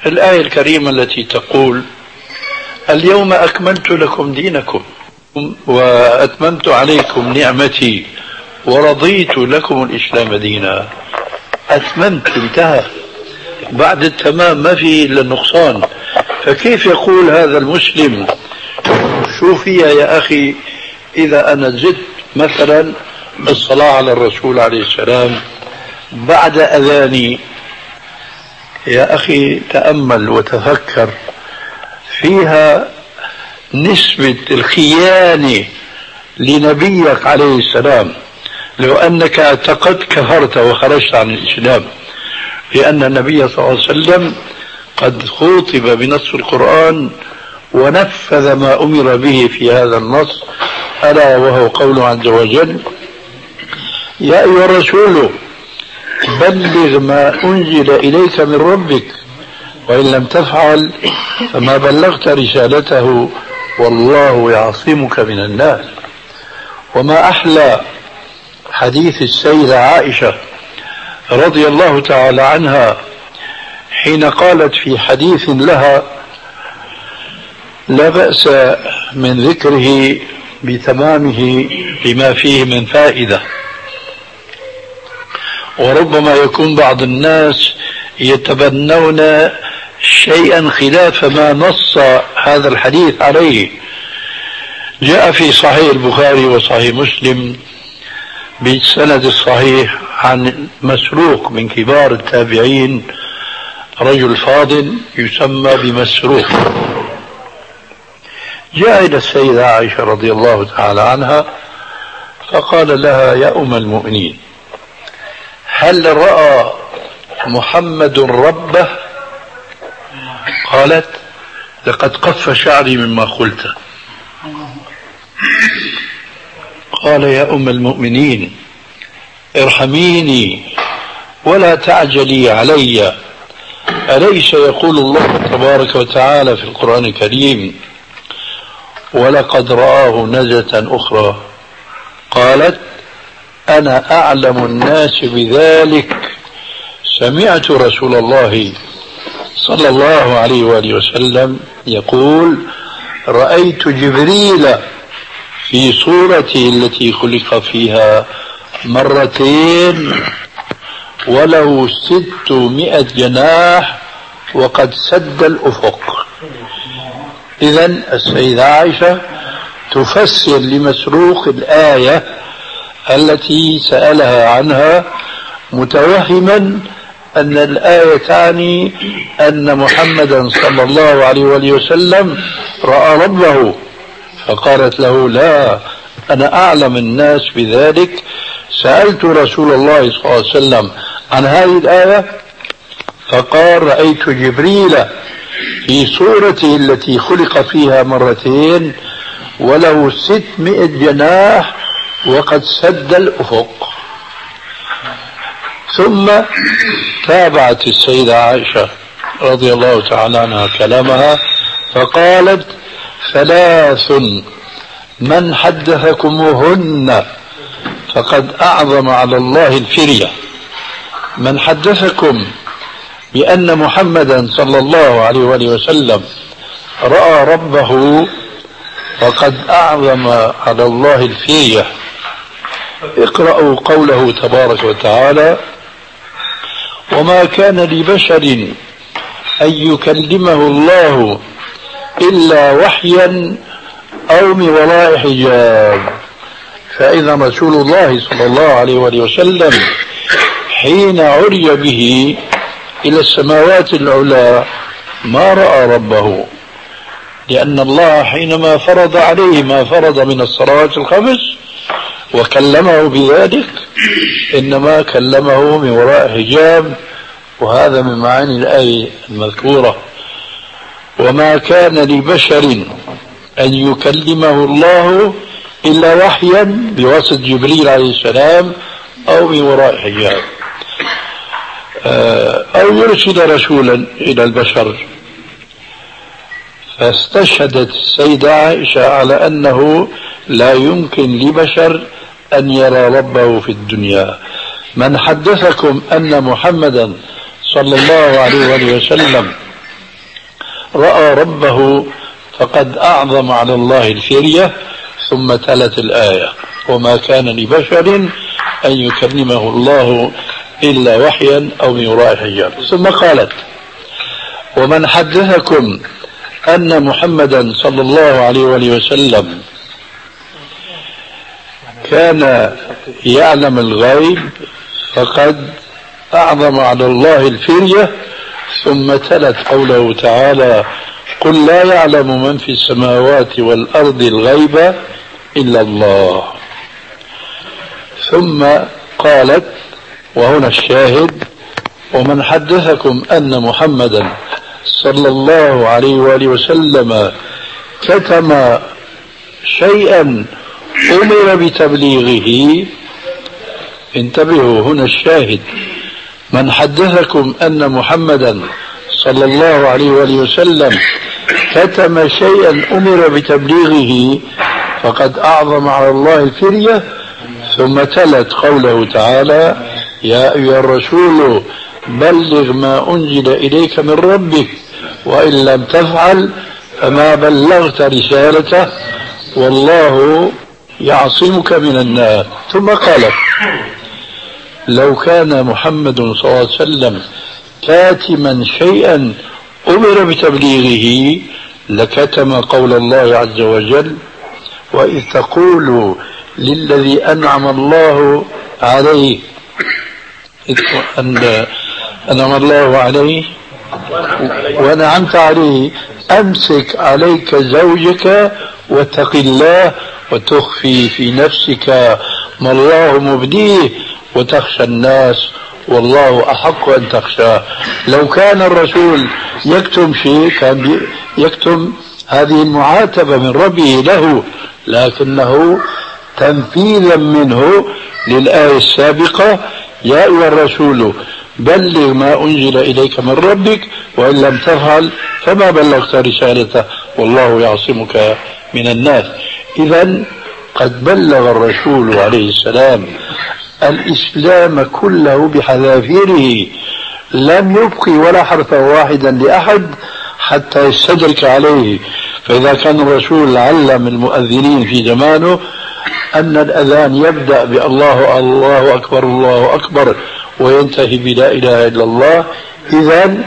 الآية الكريمة التي تقول اليوم أكملت لكم دينكم وأتممت عليكم نعمتي ورضيت لكم الإسلام دينا. أتممت انتهى. بعد التمام ما في إلا النقصان. فكيف يقول هذا المسلم شو فيها يا أخي إذا أنا زدت مثلا الصلاة على الرسول عليه السلام بعد أذاني. يا أخي تأمل وتفكر فيها نسبة الخيانة لنبيك عليه السلام. لو أنك اعتقدت كفرت وخرجت عن الإسلام. لأن النبي صلى الله عليه وسلم قد خوطب بنص القرآن ونفذ ما أمر به في هذا النص ألا وهو قوله عز وجل يا أيها الرسول بلغ ما أنزل إليك من ربك وإن لم تفعل فما بلغت رسالته والله يعصمك من الناس وما أحلى حديث السيدة عائشة رضي الله تعالى عنها حين قالت في حديث لها لا بأس من ذكره بتمامه بما فيه من فائدة. وربما يكون بعض الناس يتبنون شيئا خلاف ما نص هذا الحديث عليه. جاء في صحيح البخاري وصحيح مسلم بالسند الصحيح عن مسروق من كبار التابعين رجل فاضل يسمى بمسروق. جاء إلى السيدة عائشة رضي الله تعالى عنها فقال لها يا أم المؤمنين هل رأى محمد ربه؟ قالت لقد قف شعري مما قلت. قال يا أم المؤمنين ارحميني ولا تعجلي علي. أليس يقول الله تبارك وتعالى في القرآن الكريم ولقد رآه نزلة أخرى. قالت أنا أعلم الناس بذلك. سمعت رسول الله صلى الله عليه وآله وسلم يقول رأيت جبريل في صورته التي خلق فيها مرتين وله ستمائة جناح وقد سد الأفق. إذا السيدة عائشة تفسر لمسروق الآية التي سألها عنها متوهما أن الآية تعني أن محمدا صلى الله عليه وآله وسلم رأى ربه فقالت له لا أنا أعلم الناس بذلك. سألت رسول الله صلى الله عليه وسلم عن هذه الآية فقال رأيت جبريل في صورته التي خلق فيها مرتين وله ستمائة جناح وقد سد الأفق. ثم تابعت السيدة عائشة رضي الله تعالى عنها كلامها فقالت ثلاث من حدثكموهن فقد أعظم على الله الفرية. من حدثكم بأن محمدا صلى الله عليه وآله وسلم رأى ربه فقد أعظم على الله الفية. اقرأوا قوله تبارك وتعالى وما كان لبشر أن يكلمه الله إلا وحيا أو من وراء حجاب. فإذا رسول الله صلى الله عليه وسلم حين عري به إلى السماوات العلى ما رأى ربه لأن الله حينما فرض عليه ما فرض من الصلوات الخمس وكلمه بذلك إنما كلمه من وراء حجاب وهذا من معاني الآية المذكورة. وما كان لبشر أن يكلمه الله إلا وحيا بواسطة جبريل عليه السلام أو من وراء حجاب. أو يرسل رسولا إلى البشر. فاستشهدت السيدة عائشة على أنه لا يمكن لبشر أن يرى ربه في الدنيا. من حدثكم أن محمدا صلى الله عليه وسلم رأى ربه فقد أعظم على الله الفرية ثم تلت الآية. وما كان لبشر أن يكلمه الله إلا وحيا أو من وراء حجاب ثم قالت ومن حدثكم أن محمدا صلى الله عليه وسلم كان يعلم الغيب فقد أعظم على الله الفرية ثم تلت قوله تعالى قل لا يعلم من في السماوات والأرض الغيب إلا الله. ثم قالت وهنا الشاهد ومن حدثكم أن محمدا صلى الله عليه وآله وسلم كتم شيئا أمر بتبليغه. انتبهوا هنا الشاهد. من حدثكم أن محمدا صلى الله عليه وآله وسلم كتم شيئا أمر بتبليغه فقد أعظم على الله الفرية ثم تلت قوله تعالى يا أيها الرسول بلغ ما أنزل إليك من ربك وإن لم تفعل فما بلغت رسالته والله يعصمك من الناس ثم قال لو كان محمد صلى الله عليه وسلم كاتما شيئا أمر بتبليغه لكتم قول الله عز وجل وإذ تقول للذي أنعم الله عليه أنعم الله عليه. ونعمت عليه. أمسك عليك زوجك واتق الله وتخفي في نفسك ما الله مبديه وتخشى الناس والله أحق أن تخشاه لو كان الرسول يكتم شيء كان يكتم هذه المعاتبة من ربه له لكنه تنفيذا منه للآية السابقة يا أيها الرسول بلغ ما أنزل إليك من ربك وإن لم تفعل فما بلغت رسالته والله يعصمك من الناس. إذا قد بلغ الرسول عليه السلام الإسلام كله بحذافيره. لم يبقي ولا حرفا واحدا لأحد حتى يستدرك عليه. فإذا كان الرسول علم المؤذنين في زمانه أن الأذان يبدأ بالله الله أكبر الله أكبر وينتهي بلا إله إلا الله. إذا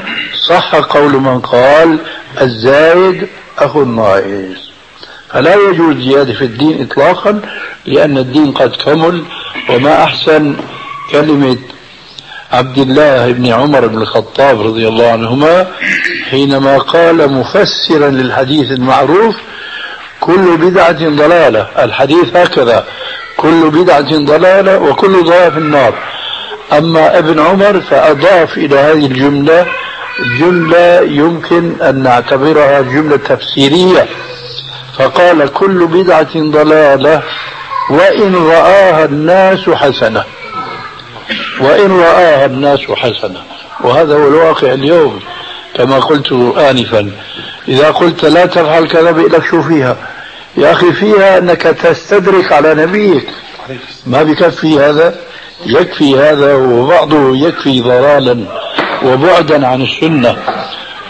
صح قول من قال الزايد أخو الناقص. فلا يجوز زيادة في الدين إطلاقا لأن الدين قد كمل. وما أحسن كلمة عبد الله بن عمر بن الخطاب رضي الله عنهما حينما قال مفسرا للحديث المعروف كل بدعة ضلالة. الحديث هكذا. كل بدعة ضلالة وكل ضلالة في النار. أما ابن عمر فأضاف إلى هذه الجملة جملة يمكن أن نعتبرها جملة تفسيرية. فقال كل بدعة ضلالة وإن رآها الناس حسنة. وإن رآها الناس حسنة. وهذا هو الواقع اليوم. كما قلت آنفا. إذا قلت لا تفعل كذا لك شو فيها. يا أخي فيها أنك تستدرك على نبيك. ما بكفي هذا؟ يكفي هذا وبعضه يكفي ضلالا وبعدا عن السنة.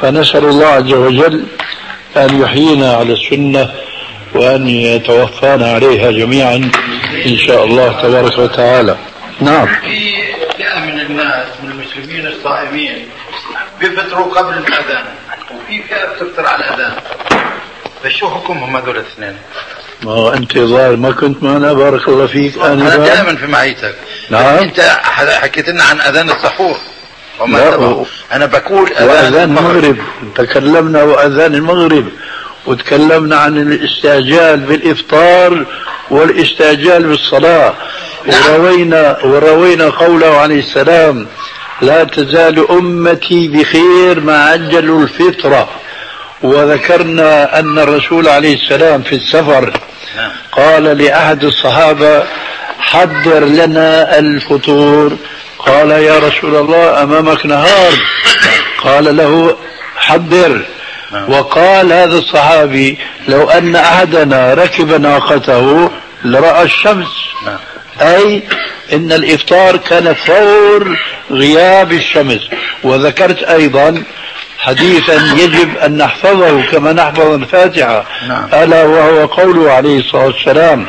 فنسأل الله عز وجل أن يحيينا على السنة وأن يتوفانا عليها جميعا إن شاء الله تبارك وتعالى. نعم. في فئة من الناس من المسلمين الصائمين بيفطروا قبل الأذان. وفي فئة بتفطر على الأذان. فشو حكمهم هذول الاثنين؟ ما هو أنت ظاهر ما كنت معنا بارك الله فيك. أنا دائما في معيتك. نعم. أنت حكيت لنا عن أذان السحور وما. و- أنا بقول وأذان المغرب. تكلمنا وأذان المغرب. وتكلمنا عن الاستعجال بالإفطار والاستعجال بالصلاة. نعم. وروينا وروينا قوله عليه السلام لا تزال أمتي بخير ما عجلوا الفطرة وذكرنا أن الرسول عليه السلام في السفر نعم. قال لأحد الصحابة حضر لنا الفطور قال يا رسول الله أمامك نهار قال له حضر نعم. وقال هذا الصحابي لو أن أحدنا ركب ناقته لرأى الشمس نعم. أي إن الإفطار كان فور غياب الشمس. وذكرت أيضا حديثا يجب أن نحفظه كما نحفظ الفاتحة. نعم. ألا وهو قوله عليه الصلاة والسلام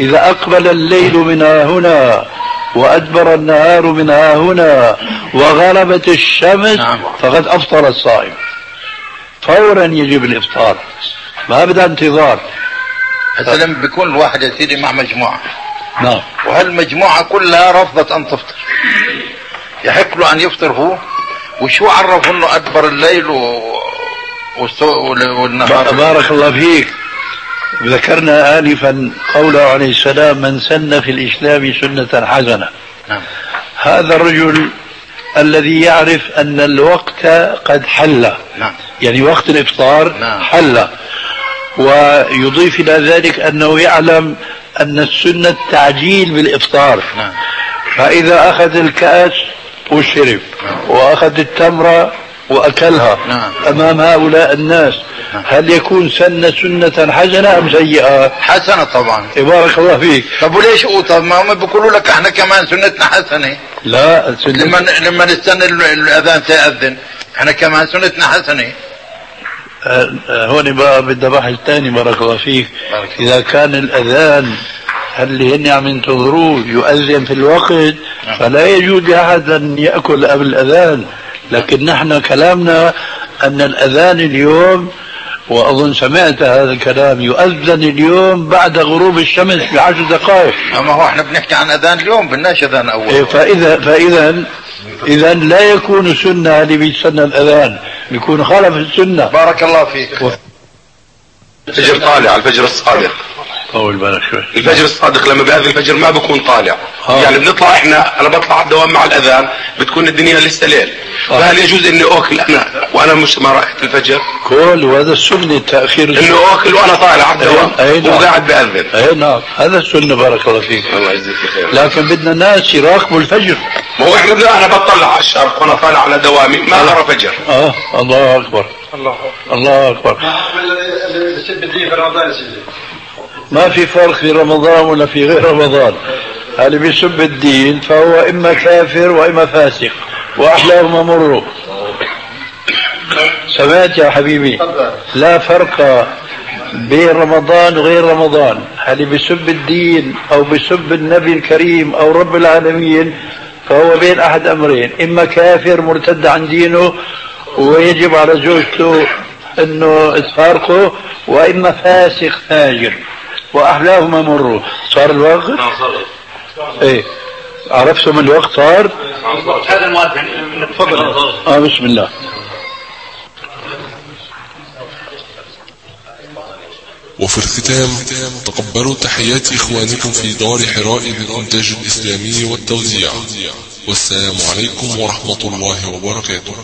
إذا أقبل الليل من ها هنا وأدبر النهار من ها هنا وغربت الشمس نعم. فقد أفطر الصائم. فورا يجب الإفطار. ما بدها انتظار؟ هسه لما بيكون الواحد يا سيدي مع مجموعة. نعم. وهالمجموعة كلها رفضت أن تفطر. يحق له أن يفطر هو وشو عرف أنه أدبر الليل و... والنهار؟ بارك الله فيك. ذكرنا آنفا قوله عليه السلام من سن في الإسلام سنة حسنة. نعم. هذا الرجل الذي يعرف أن الوقت قد حل. نعم. يعني وقت الإفطار نعم. حل. ويضيف إلى ذلك أنه يعلم أن السنة التعجيل بالإفطار نعم فإذا أخذ الكأس وشرب وأخذ التمرة وأكلها نعم. أمام هؤلاء الناس نعم. هل يكون سن سنة حسنة أم سيئة؟ حسنة طبعا بارك الله فيك طب وليش طب ما هم بيقولوا لك إحنا كمان سنتنا حسنة لا سنة لما لما نستنى ال- الأذان تأذن إحنا كمان سنتنا حسنة هون بقى بدي بحث ثاني بارك الله فيك. بارك. إذا كان الأذان اللي هن عم ينتظروه؟ يؤذن في الوقت؟ فلا يجوز لأحد أن يأكل قبل الأذان. لكن نحن كلامنا أن الأذان اليوم وأظن سمعت هذا الكلام يؤذن اليوم بعد غروب الشمس بعشر دقائق. اما هو إحنا بنحكي عن أذان اليوم بدناش أذان إيه، اول فإذا فإذا إذا لا يكون سنة اللي بيستنى الأذان. بيكون خالف السنة. بارك الله فيك. الفجر طالع الفجر الصادق. طول بالك شوي الفجر الصادق لما بيأذن الفجر ما بكون طالع آه. يعني بنطلع إحنا أنا بطلع على الدوام مع الاذان بتكون الدنيا لسه ليل آه. فهل يجوز اني اكل أنا وأنا مش ما رايحة الفجر كل وهذا السنة تأخير انه اكل وأنا طالع على الدوام أي- نعم. وقاعد بأذن اي نعم هذا السنة بارك الله فيك الله يجزيك خير لكن بدنا الناس يراقبوا الفجر ما هو إحنا بدنا- أنا بطلع على الشرق وأنا طالع على دوامي ما ارى فجر آه الله اكبر الله الله اكبر بسب الدين في رمضان سيدي ما في فرق في رمضان ولا في غير رمضان. اللي بيسب الدين فهو إما كافر وإما فاسق وأحلاهما مروا سمعت يا حبيبي؟ لا فرق بين رمضان وغير رمضان. اللي بيسب الدين أو بيسب النبي الكريم أو رب العالمين فهو بين أحد أمرين. إما كافر مرتد عن دينه ويجب على زوجته إنه تفارقه وإما فاسق فاجر وأحلاهما مروا. صار الوقت؟ إيه. عرفتم الوقت صار؟ هذا المؤذن تفضل. آه بسم الله. وفي الختام تقبلوا تحيات إخوانكم في دار حراء للإنتاج الإسلامي والتوزيع. والسلام عليكم ورحمة الله وبركاته.